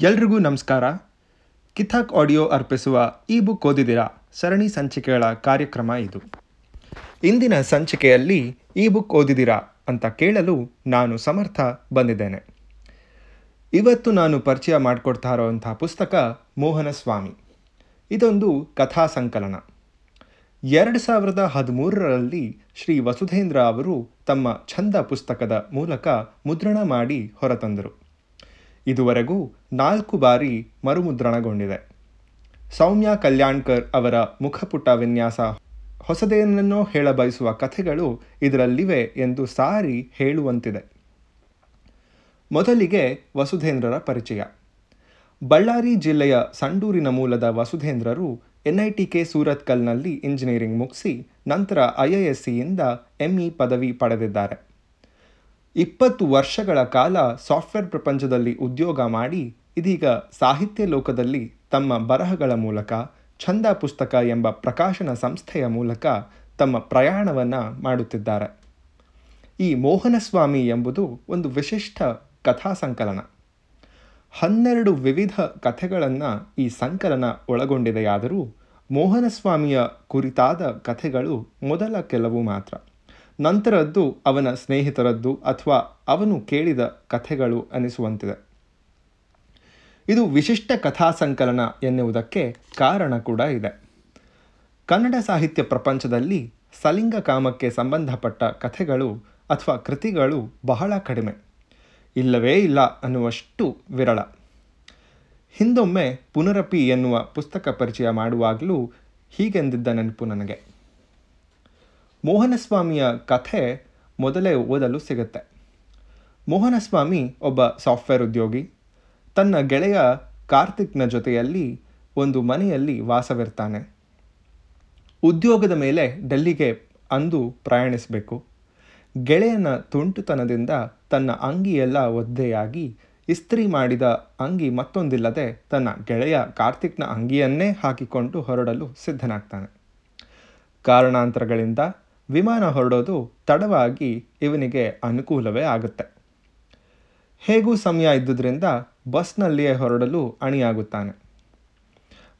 ಎಲ್ರಿಗೂ ನಮಸ್ಕಾರ. ಕಿಥಾಕ್ ಆಡಿಯೋ ಅರ್ಪಿಸುವ ಈ ಬುಕ್ ಓದಿದಿರಾ ಸರಣಿ ಸಂಚಿಕೆಗಳ ಕಾರ್ಯಕ್ರಮ ಇದು. ಇಂದಿನ ಸಂಚಿಕೆಯಲ್ಲಿ ಈ ಬುಕ್ ಓದಿದಿರಾ ಅಂತ ಕೇಳಲು ನಾನು ಸಮರ್ಥ ಬಂದಿದ್ದೇನೆ. ಇವತ್ತು ನಾನು ಪರಿಚಯ ಮಾಡಿಕೊಡ್ತಾ ಇರೋವಂಥ ಪುಸ್ತಕ ಮೋಹನ ಸ್ವಾಮಿ ಇದೊಂದು ಕಥಾ ಸಂಕಲನ. ಎರಡು ಸಾವಿರದ ಹದಿಮೂರರಲ್ಲಿ ಶ್ರೀ ವಸುಧೇಂದ್ರ ಅವರು ತಮ್ಮ ಛಂದ ಪುಸ್ತಕದ ಮೂಲಕ ಮುದ್ರಣ ಮಾಡಿ ಹೊರತಂದರು. ಇದುವರೆಗೂ ನಾಲ್ಕು ಬಾರಿ ಮರುಮುದ್ರಣಗೊಂಡಿದೆ. ಸೌಮ್ಯ ಕಲ್ಯಾಣ್ಕರ್ ಅವರ ಮುಖಪುಟ ವಿನ್ಯಾಸ ಹೊಸದೇನನ್ನೋ ಹೇಳಬಯಸುವ ಕಥೆಗಳು ಇದರಲ್ಲಿವೆ ಎಂದು ಸಾರಿ ಹೇಳುವಂತಿದೆ. ಮೊದಲಿಗೆ ವಸುಧೇಂದ್ರರ ಪರಿಚಯ. ಬಳ್ಳಾರಿ ಜಿಲ್ಲೆಯ ಸಂಡೂರಿನ ಮೂಲದ ವಸುಧೇಂದ್ರರು ಎನ್ಐಟಿಕೆ ಸೂರತ್ಕಲ್ನಲ್ಲಿ ಇಂಜಿನಿಯರಿಂಗ್ ಮುಗಿಸಿ, ನಂತರ ಐಐಎಸ್ಸಿಯಿಂದ ಎಂಇ ಪದವಿ ಪಡೆದಿದ್ದಾರೆ. ಇಪ್ಪತ್ತು ವರ್ಷಗಳ ಕಾಲ ಸಾಫ್ಟ್ವೇರ್ ಪ್ರಪಂಚದಲ್ಲಿ ಉದ್ಯೋಗ ಮಾಡಿ, ಇದೀಗ ಸಾಹಿತ್ಯ ಲೋಕದಲ್ಲಿ ತಮ್ಮ ಬರಹಗಳ ಮೂಲಕ, ಛಂದ ಪುಸ್ತಕ ಎಂಬ ಪ್ರಕಾಶನ ಸಂಸ್ಥೆಯ ಮೂಲಕ ತಮ್ಮ ಪ್ರಯಾಣವನ್ನು ಮಾಡುತ್ತಿದ್ದಾರೆ. ಈ ಮೋಹನಸ್ವಾಮಿ ಎಂಬುದು ಒಂದು ವಿಶಿಷ್ಟ ಕಥಾ ಸಂಕಲನ. ಹನ್ನೆರಡು ವಿವಿಧ ಕಥೆಗಳನ್ನು ಈ ಸಂಕಲನ ಒಳಗೊಂಡಿದೆಯಾದರೂ ಮೋಹನಸ್ವಾಮಿಯ ಕುರಿತಾದ ಕಥೆಗಳು ಮೊದಲ ಕೆಲವು ಮಾತ್ರ. ನಂತರದ್ದು ಅವನ ಸ್ನೇಹಿತರದ್ದು ಅಥವಾ ಅವನು ಕೇಳಿದ ಕಥೆಗಳು ಅನಿಸುವಂತಿದೆ. ಇದು ವಿಶಿಷ್ಟ ಕಥಾ ಸಂಕಲನ ಎನ್ನುವುದಕ್ಕೆ ಕಾರಣ ಕೂಡ ಇದೆ. ಕನ್ನಡ ಸಾಹಿತ್ಯ ಪ್ರಪಂಚದಲ್ಲಿ ಸಲಿಂಗ ಕಾಮಕ್ಕೆ ಸಂಬಂಧಪಟ್ಟ ಕಥೆಗಳು ಅಥವಾ ಕೃತಿಗಳು ಬಹಳ ಕಡಿಮೆ. ಇಲ್ಲವೇ ಇಲ್ಲ ಅನ್ನುವಷ್ಟು ವಿರಳ. ಹಿಂದೊಮ್ಮೆ ಪುನರಪಿ ಎನ್ನುವ ಪುಸ್ತಕ ಪರಿಚಯ ಮಾಡುವಾಗಲೂ ಹೀಗೆಂದಿದ್ದ ನೆನಪು ನನಗೆ. ಮೋಹನಸ್ವಾಮಿಯ ಕಥೆ ಮೊದಲೇ ಓದಲು ಸಿಗುತ್ತೆ. ಮೋಹನಸ್ವಾಮಿ ಒಬ್ಬ ಸಾಫ್ಟ್ವೇರ್ ಉದ್ಯೋಗಿ. ತನ್ನ ಗೆಳೆಯ ಕಾರ್ತಿಕ್ನ ಜೊತೆಯಲ್ಲಿ ಒಂದು ಮನೆಯಲ್ಲಿ ವಾಸವಿರ್ತಾನೆ. ಉದ್ಯೋಗದ ಮೇಲೆ ಡೆಲ್ಲಿಗೆ ಅಂದು ಪ್ರಯಾಣಿಸಬೇಕು. ಗೆಳೆಯನ ತುಂಟುತನದಿಂದ ತನ್ನ ಅಂಗಿಯೆಲ್ಲ ಒದ್ದೆಯಾಗಿ ಇಸ್ತ್ರಿ ಮಾಡಿದ ಅಂಗಿ ಮತ್ತೊಂದಿಲ್ಲದೆ ತನ್ನ ಗೆಳೆಯ ಕಾರ್ತಿಕ್ನ ಅಂಗಿಯನ್ನೇ ಹಾಕಿಕೊಂಡು ಹೊರಡಲು ಸಿದ್ಧನಾಗ್ತಾನೆ. ಕಾರಣಾಂತರಗಳಿಂದ ವಿಮಾನ ಹೊರಡೋದು ತಡವಾಗಿ ಇವನಿಗೆ ಅನುಕೂಲವೇ ಆಗುತ್ತೆ. ಹೇಗೂ ಸಮಯ ಇದ್ದುದರಿಂದ ಬಸ್ನಲ್ಲಿಯೇ ಹೊರಡಲು ಅಣಿಯಾಗುತ್ತಾನೆ.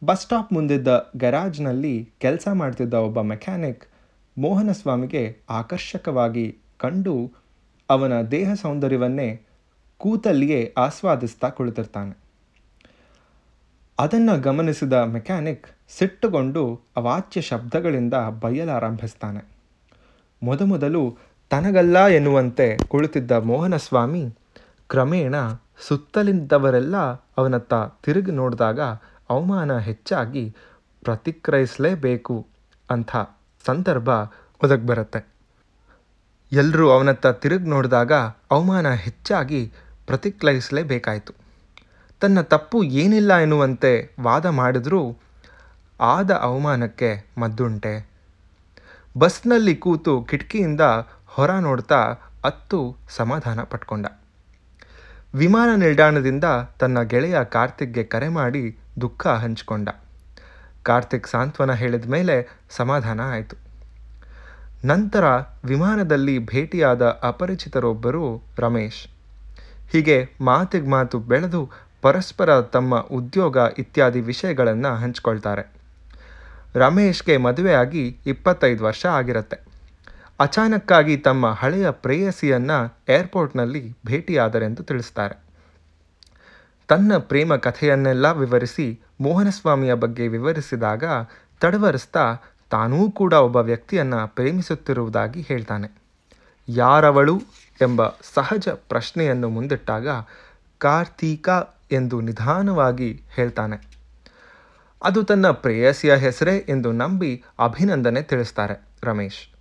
ಬಸ್ ಸ್ಟಾಪ್ ಮುಂದಿದ್ದ ಗರಾಜ್ನಲ್ಲಿ ಕೆಲಸ ಮಾಡ್ತಿದ್ದ ಒಬ್ಬ ಮೆಕ್ಯಾನಿಕ್ ಮೋಹನಸ್ವಾಮಿಗೆ ಆಕರ್ಷಕವಾಗಿ ಕಂಡು ಅವನ ದೇಹ ಸೌಂದರ್ಯವನ್ನೇ ಕೂತಲ್ಲಿಯೇ ಆಸ್ವಾದಿಸ್ತಾ ಕುಳಿತಿರ್ತಾನೆ. ಅದನ್ನು ಗಮನಿಸಿದ ಮೆಕ್ಯಾನಿಕ್ ಸಿಟ್ಟುಗೊಂಡು ಅವಾಚ್ಯ ಶಬ್ದಗಳಿಂದ ಬೈಯಲಾರಂಭಿಸ್ತಾನೆ. ಮೊದಮೊದಲು ತನಗಲ್ಲ ಎನ್ನುವಂತೆ ಕುಳಿತಿದ್ದ ಮೋಹನಸ್ವಾಮಿ ಕ್ರಮೇಣ ಸುತ್ತಲಿದ್ದವರೆಲ್ಲ ಅವನತ್ತ ತಿರುಗಿ ನೋಡಿದಾಗ ಅವಮಾನ ಹೆಚ್ಚಾಗಿ ಪ್ರತಿಕ್ರಯಿಸಲೇಬೇಕು ಅಂಥ ಸಂದರ್ಭ ಒದಗಿ ಬರುತ್ತೆ. ಎಲ್ಲರೂ ಅವನತ್ತ ತಿರುಗಿ ನೋಡಿದಾಗ ಅವಮಾನ ಹೆಚ್ಚಾಗಿ ಪ್ರತಿಕ್ರಿಯಿಸಲೇಬೇಕಾಯಿತು. ತನ್ನ ತಪ್ಪು ಏನಿಲ್ಲ ಎನ್ನುವಂತೆ ವಾದ ಮಾಡಿದರೂ ಆದ ಅವಮಾನಕ್ಕೆ ಮದ್ದುಂಟೆ. ಬಸ್ನಲ್ಲಿ ಕೂತು ಕಿಟಕಿಯಿಂದ ಹೊರ ನೋಡ್ತಾ ಅತ್ತು ಸಮಾಧಾನ ಪಟ್ಕೊಂಡ. ವಿಮಾನ ನಿಲ್ದಾಣದಿಂದ ತನ್ನ ಗೆಳೆಯ ಕಾರ್ತಿಕ್ಗೆ ಕರೆ ಮಾಡಿ ದುಃಖ ಹಂಚಿಕೊಂಡ. ಕಾರ್ತಿಕ್ ಸಾಂತ್ವನ ಹೇಳಿದ ಮೇಲೆ ಸಮಾಧಾನ ಆಯಿತು. ನಂತರ ವಿಮಾನದಲ್ಲಿ ಭೇಟಿಯಾದ ಅಪರಿಚಿತರೊಬ್ಬರು ರಮೇಶ್. ಹೀಗೆ ಮಾತಿಗೆ ಮಾತು ಬೆಳೆದು ಪರಸ್ಪರ ತಮ್ಮ ಉದ್ಯೋಗ ಇತ್ಯಾದಿ ವಿಷಯಗಳನ್ನು ಹಂಚ್ಕೊಳ್ತಾರೆ. ರಮೇಶ್ಗೆ ಮದುವೆಯಾಗಿ ಇಪ್ಪತ್ತೈದು ವರ್ಷ ಆಗಿರುತ್ತೆ. ಅಚಾನಕ್ಕಾಗಿ ತಮ್ಮ ಹಳೆಯ ಪ್ರೇಯಸಿಯನ್ನು ಏರ್ಪೋರ್ಟ್ನಲ್ಲಿ ಭೇಟಿಯಾದರೆಂದು ತಿಳಿಸ್ತಾರೆ. ತನ್ನ ಪ್ರೇಮ ಕಥೆಯನ್ನೆಲ್ಲ ವಿವರಿಸಿ ಮೋಹನಸ್ವಾಮಿಯ ಬಗ್ಗೆ ವಿವರಿಸಿದಾಗ ತಡವರಿಸ್ತಾ ತಾನೂ ಕೂಡ ಒಬ್ಬ ವ್ಯಕ್ತಿಯನ್ನು ಪ್ರೇಮಿಸುತ್ತಿರುವುದಾಗಿ ಹೇಳ್ತಾನೆ. ಯಾರವಳು ಎಂಬ ಸಹಜ ಪ್ರಶ್ನೆಯನ್ನು ಮುಂದಿಟ್ಟಾಗ ಕಾರ್ತೀಕ ಎಂದು ನಿಧಾನವಾಗಿ ಹೇಳ್ತಾನೆ. ಅದು ತನ್ನ ಪ್ರೇಯಸಿಯ ಹೆಸರೇ ಎಂದು ನಂಬಿ ಅಭಿನಂದನೆ ತಿಳಿಸ್ತಾರೆ ರಮೇಶ್.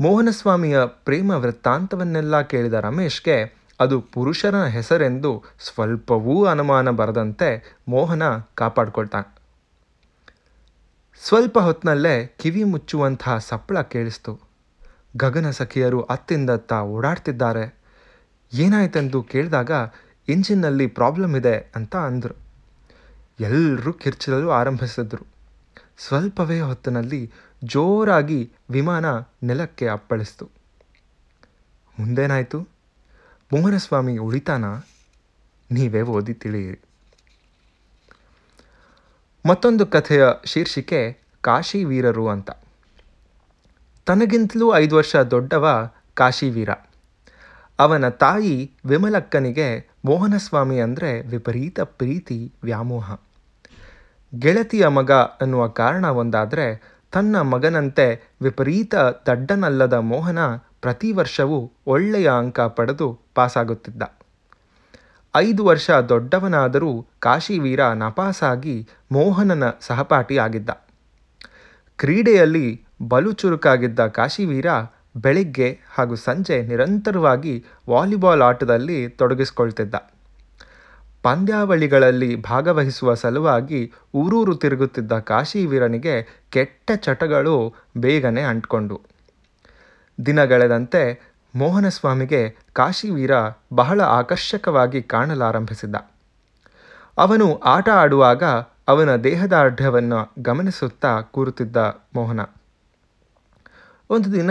ಮೋಹನಸ್ವಾಮಿಯ ಪ್ರೇಮ ವೃತ್ತಾಂತವನ್ನೆಲ್ಲ ಕೇಳಿದ ರಮೇಶ್ಗೆ ಅದು ಪುರುಷರ ಹೆಸರೆಂದು ಸ್ವಲ್ಪವೂ ಅನುಮಾನ ಬರದಂತೆ ಮೋಹನ ಕಾಪಾಡ್ಕೊಳ್ತಾನೆ. ಸ್ವಲ್ಪ ಹೊತ್ತಿನಲ್ಲೇ ಕಿವಿ ಮುಚ್ಚುವಂತಹ ಸಪ್ಪಳ ಕೇಳಿಸ್ತು. ಗಗನ ಸಖಿಯರು ಅತ್ತಿಂದತ್ತ ಓಡಾಡ್ತಿದ್ದಾರೆ. ಏನಾಯ್ತೆಂದು ಕೇಳಿದಾಗ ಇಂಜಿನ್ನಲ್ಲಿ ಪ್ರಾಬ್ಲಮ್ ಇದೆ ಅಂತ ಅಂದರು. ಎಲ್ಲರೂ ಕಿರ್ಚಿರಲು ಆರಂಭಿಸಿದ್ರು. ಸ್ವಲ್ಪವೇ ಹೊತ್ತಿನಲ್ಲಿ ಜೋರಾಗಿ ವಿಮಾನ ನೆಲಕ್ಕೆ ಅಪ್ಪಳಿಸ್ತು. ಮುಂದೇನಾಯಿತು? ಮೋಹನಸ್ವಾಮಿ ಉಳಿತಾನ? ನೀವೇ ಓದಿ ತಿಳಿಯಿರಿ. ಮತ್ತೊಂದು ಕಥೆಯ ಶೀರ್ಷಿಕೆ ಕಾಶಿ ವೀರರು ಅಂತ. ತನಗಿಂತಲೂ ಐದು ವರ್ಷ ದೊಡ್ಡವ ಕಾಶಿವೀರ. ಅವನ ತಾಯಿ ವಿಮಲಕ್ಕನಿಗೆ ಮೋಹನಸ್ವಾಮಿ ಅಂದರೆ ವಿಪರೀತ ಪ್ರೀತಿ ವ್ಯಾಮೋಹ. ಗೆಳತಿಯ ಮಗ ಅನ್ನುವ ಕಾರಣ ಒಂದಾದರೆ ತನ್ನ ಮಗನಂತೆ ವಿಪರೀತ ದಡ್ಡನಲ್ಲದ ಮೋಹನ ಪ್ರತಿ ವರ್ಷವೂ ಒಳ್ಳೆಯ ಅಂಕ ಪಡೆದು ಪಾಸಾಗುತ್ತಿದ್ದ. ಐದು ವರ್ಷ ದೊಡ್ಡವನಾದರೂ ಕಾಶಿವೀರ ನಪಾಸಾಗಿ ಮೋಹನನ ಸಹಪಾಠಿ ಆಗಿದ್ದ ಕ್ರೀಡೆಯಲ್ಲಿ ಬಲು ಚುರುಕಾಗಿದ್ದ ಕಾಶಿವೀರ ಬೆಳಿಗ್ಗೆ ಹಾಗೂ ಸಂಜೆ ನಿರಂತರವಾಗಿ ವಾಲಿಬಾಲ್ ಆಟದಲ್ಲಿ ತೊಡಗಿಸಿಕೊಳ್ತಿದ್ದ. ಪಂದ್ಯಾವಳಿಗಳಲ್ಲಿ ಭಾಗವಹಿಸುವ ಸಲುವಾಗಿ ಊರೂರು ತಿರುಗುತ್ತಿದ್ದ ಕಾಶಿವೀರನಿಗೆ ಕೆಟ್ಟ ಚಟಗಳು ಬೇಗನೆ ಅಂಟ್ಕೊಂಡು. ದಿನಗಳೆದಂತೆ ಮೋಹನಸ್ವಾಮಿಗೆ ಕಾಶಿವೀರ ಬಹಳ ಆಕರ್ಷಕವಾಗಿ ಕಾಣಲಾರಂಭಿಸಿದ್ದ ಅವನು ಆಟ ಆಡುವಾಗ ಅವನ ದೇಹದಾರ್ಢ್ಯವನ್ನು ಗಮನಿಸುತ್ತಾ ಕೂರುತ್ತಿದ್ದ ಮೋಹನ. ಒಂದು ದಿನ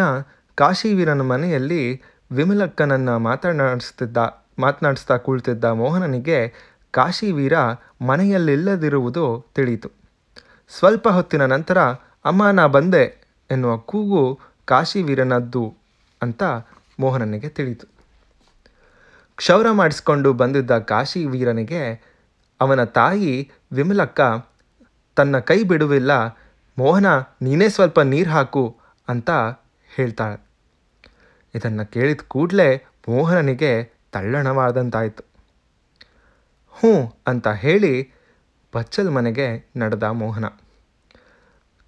ಕಾಶಿವೀರನ ಮನೆಯಲ್ಲಿ ವಿಮಲಕ್ಕನನ್ನು ಮಾತನಾಡಿಸ್ತಿದ್ದ ಮಾತನಾಡಿಸ್ತಾ ಕುಳಿತಿದ್ದ ಮೋಹನನಿಗೆ ಕಾಶಿವೀರ ಮನೆಯಲ್ಲಿಲ್ಲದಿರುವುದು ತಿಳಿಯಿತು. ಸ್ವಲ್ಪ ಹೊತ್ತಿನ ನಂತರ, ಅಮ್ಮ, ನಾ ಬಂದೆ ಎನ್ನುವ ಕೂಗು ಕಾಶಿವೀರನದ್ದು ಅಂತ ಮೋಹನನಿಗೆ ತಿಳಿಯಿತು. ಕ್ಷೌರ ಮಾಡಿಸ್ಕೊಂಡು ಬಂದಿದ್ದ ಕಾಶಿವೀರನಿಗೆ ಅವನ ತಾಯಿ ವಿಮಲಕ್ಕ, ತನ್ನ ಕೈ ಬಿಡುವಿಲ್ಲ, ಮೋಹನ, ನೀನೇ ಸ್ವಲ್ಪ ನೀರು ಹಾಕು ಅಂತ ಹೇಳ್ತಾಳೆ. ಇದನ್ನು ಕೇಳಿದ ಕೂಡಲೇ ಮೋಹನನಿಗೆ ತಳ್ಳಣವಾದಂತಾಯಿತು ಹ್ಞೂ ಅಂತ ಹೇಳಿ ಬಚ್ಚಲ್ ಮನೆಗೆ ನಡೆದ ಮೋಹನ.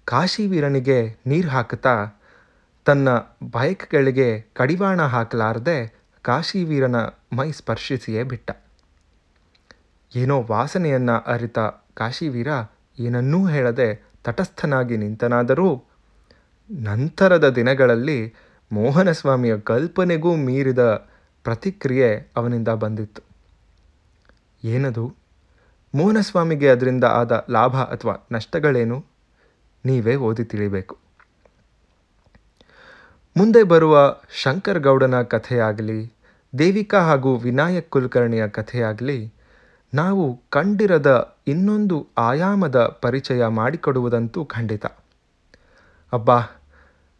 ಕಾಶಿವೀರನಿಗೆ ನೀರು ಹಾಕುತ್ತಾ ತನ್ನ ಬೈಕ್ಗಳಿಗೆ ಕಡಿವಾಣ ಹಾಕಲಾರದೆ ಕಾಶಿವೀರನ ಮೈ ಸ್ಪರ್ಶಿಸಿಯೇ ಬಿಟ್ಟ. ಏನೋ ವಾಸನೆಯನ್ನು ಅರಿತ ಕಾಶಿವೀರ ಏನನ್ನೂ ಹೇಳದೆ ತಟಸ್ಥನಾಗಿ ನಿಂತನಾದರೂ ನಂತರದ ದಿನಗಳಲ್ಲಿ ಮೋಹನಸ್ವಾಮಿಯ ಕಲ್ಪನೆಗೂ ಮೀರಿದ ಪ್ರತಿಕ್ರಿಯೆ ಅವನಿಂದ ಬಂದಿತ್ತು. ಏನದು? ಮೋಹನಸ್ವಾಮಿಗೆ ಅದರಿಂದ ಆದ ಲಾಭ ಅಥವಾ ನಷ್ಟಗಳೇನು? ನೀವೇ ಓದಿ ತಿಳಿಬೇಕು. ಮುಂದೆ ಬರುವ ಶಂಕರ್ ಗೌಡನ ಕಥೆಯಾಗಲಿ, ದೇವಿಕಾ ಹಾಗೂ ವಿನಾಯಕ್ ಕುಲಕರ್ಣಿಯ ಕಥೆಯಾಗಲಿ, ನಾವು ಕಂಡಿರದ ಇನ್ನೊಂದು ಆಯಾಮದ ಪರಿಚಯ ಮಾಡಿಕೊಡುವುದಂತೂ ಖಂಡಿತ. ಅಬ್ಬಾ,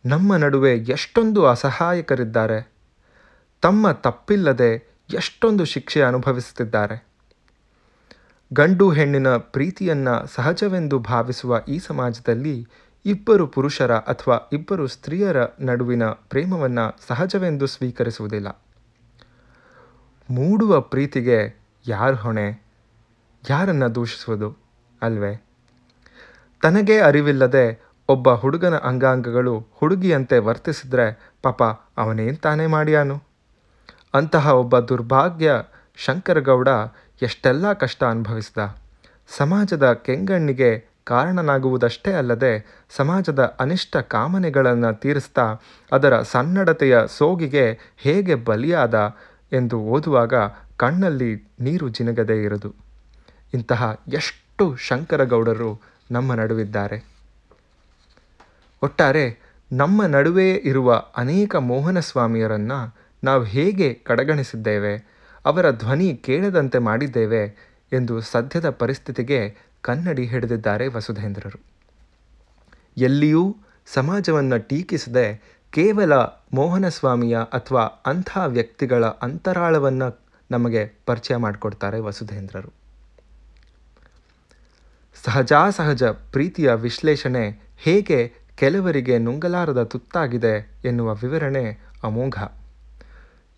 ನಮ್ಮ ನಡುವೆ ಎಷ್ಟೊಂದು ಅಸಹಾಯಕರಿದ್ದಾರೆ. ತಮ್ಮ ತಪ್ಪಿಲ್ಲದೆ ಎಷ್ಟೊಂದು ಶಿಕ್ಷೆ ಅನುಭವಿಸುತ್ತಿದ್ದಾರೆ. ಗಂಡು ಹೆಣ್ಣಿನ ಪ್ರೀತಿಯನ್ನು ಸಹಜವೆಂದು ಭಾವಿಸುವ ಈ ಸಮಾಜದಲ್ಲಿ ಇಬ್ಬರು ಪುರುಷರ ಅಥವಾ ಇಬ್ಬರು ಸ್ತ್ರೀಯರ ನಡುವಿನ ಪ್ರೇಮವನ್ನು ಸಹಜವೆಂದು ಸ್ವೀಕರಿಸುವುದಿಲ್ಲ. ಮೂಡುವ ಪ್ರೀತಿಗೆ ಯಾರು ಹೊಣೆ? ಯಾರನ್ನು ದೂಷಿಸುವುದು ಅಲ್ವೇ? ತನಗೇ ಅರಿವಿಲ್ಲದೆ ಒಬ್ಬ ಹುಡುಗನ ಅಂಗಾಂಗಗಳು ಹುಡುಗಿಯಂತೆ ವರ್ತಿಸಿದ್ರೆ ಪಾಪ ಅವನೇನು ತಾನೇ ಮಾಡ್ಯಾನು? ಅಂತಹ ಒಬ್ಬ ದುರ್ಭಾಗ್ಯ ಶಂಕರಗೌಡ ಎಷ್ಟೆಲ್ಲ ಕಷ್ಟ ಅನುಭವಿಸಿದ. ಸಮಾಜದ ಕೆಂಗಣ್ಣಿಗೆ ಕಾರಣನಾಗುವುದಷ್ಟೇ ಅಲ್ಲದೆ ಸಮಾಜದ ಅನಿಷ್ಟ ಕಾಮನೆಗಳನ್ನು ತೀರಿಸ್ತಾ ಅದರ ಸನ್ನಡತೆಯ ಸೋಗಿಗೆ ಹೇಗೆ ಬಲಿಯಾದ ಎಂದು ಓದುವಾಗ ಕಣ್ಣಲ್ಲಿ ನೀರು ಜಿನಗದೇ ಇರದು ಇಂತಹ ಎಷ್ಟು ಶಂಕರಗೌಡರು ನಮ್ಮ ನಡುವಿದ್ದಾರೆ. ಒಟ್ಟಾರೆ ನಮ್ಮ ನಡುವೆ ಇರುವ ಅನೇಕ ಮೋಹನಸ್ವಾಮಿಯರನ್ನು ನಾವು ಹೇಗೆ ಕಡೆಗಣಿಸಿದ್ದೇವೆ, ಅವರ ಧ್ವನಿ ಕೇಳದಂತೆ ಮಾಡಿದ್ದೇವೆ ಎಂದು ಸದ್ಯದ ಪರಿಸ್ಥಿತಿಗೆ ಕನ್ನಡಿ ಹಿಡಿದಿದ್ದಾರೆ ವಸುಧೇಂದ್ರರು. ಎಲ್ಲಿಯೂ ಸಮಾಜವನ್ನು ಟೀಕಿಸದೆ ಕೇವಲ ಮೋಹನಸ್ವಾಮಿಯ ಅಥವಾ ಅಂಥ ವ್ಯಕ್ತಿಗಳ ಅಂತರಾಳವನ್ನು ನಮಗೆ ಪರಿಚಯ ಮಾಡಿಕೊಡ್ತಾರೆ ವಸುಧೇಂದ್ರರು. ಸಹಜಾಸಹಜ ಪ್ರೀತಿಯ ವಿಶ್ಲೇಷಣೆ ಹೇಗೆ ಕೆಲವರಿಗೆ ನುಂಗಲಾರದ ತುತ್ತಾಗಿದೆ ಎನ್ನುವ ವಿವರಣೆ ಅಮೋಘ.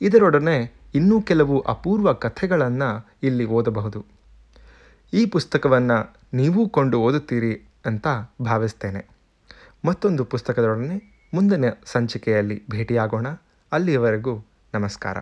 ಇದರೊಡನೆ ಇನ್ನೂ ಕೆಲವು ಅಪೂರ್ವ ಕಥೆಗಳನ್ನು ಇಲ್ಲಿ ಓದಬಹುದು. ಈ ಪುಸ್ತಕವನ್ನು ನೀವೂ ಕೊಂಡು ಓದುತ್ತೀರಿ ಅಂತ ಭಾವಿಸ್ತೇನೆ. ಮತ್ತೊಂದು ಪುಸ್ತಕದೊಡನೆ ಮುಂದಿನ ಸಂಚಿಕೆಯಲ್ಲಿ ಭೇಟಿಯಾಗೋಣ. ಅಲ್ಲಿಯವರೆಗೂ ನಮಸ್ಕಾರ.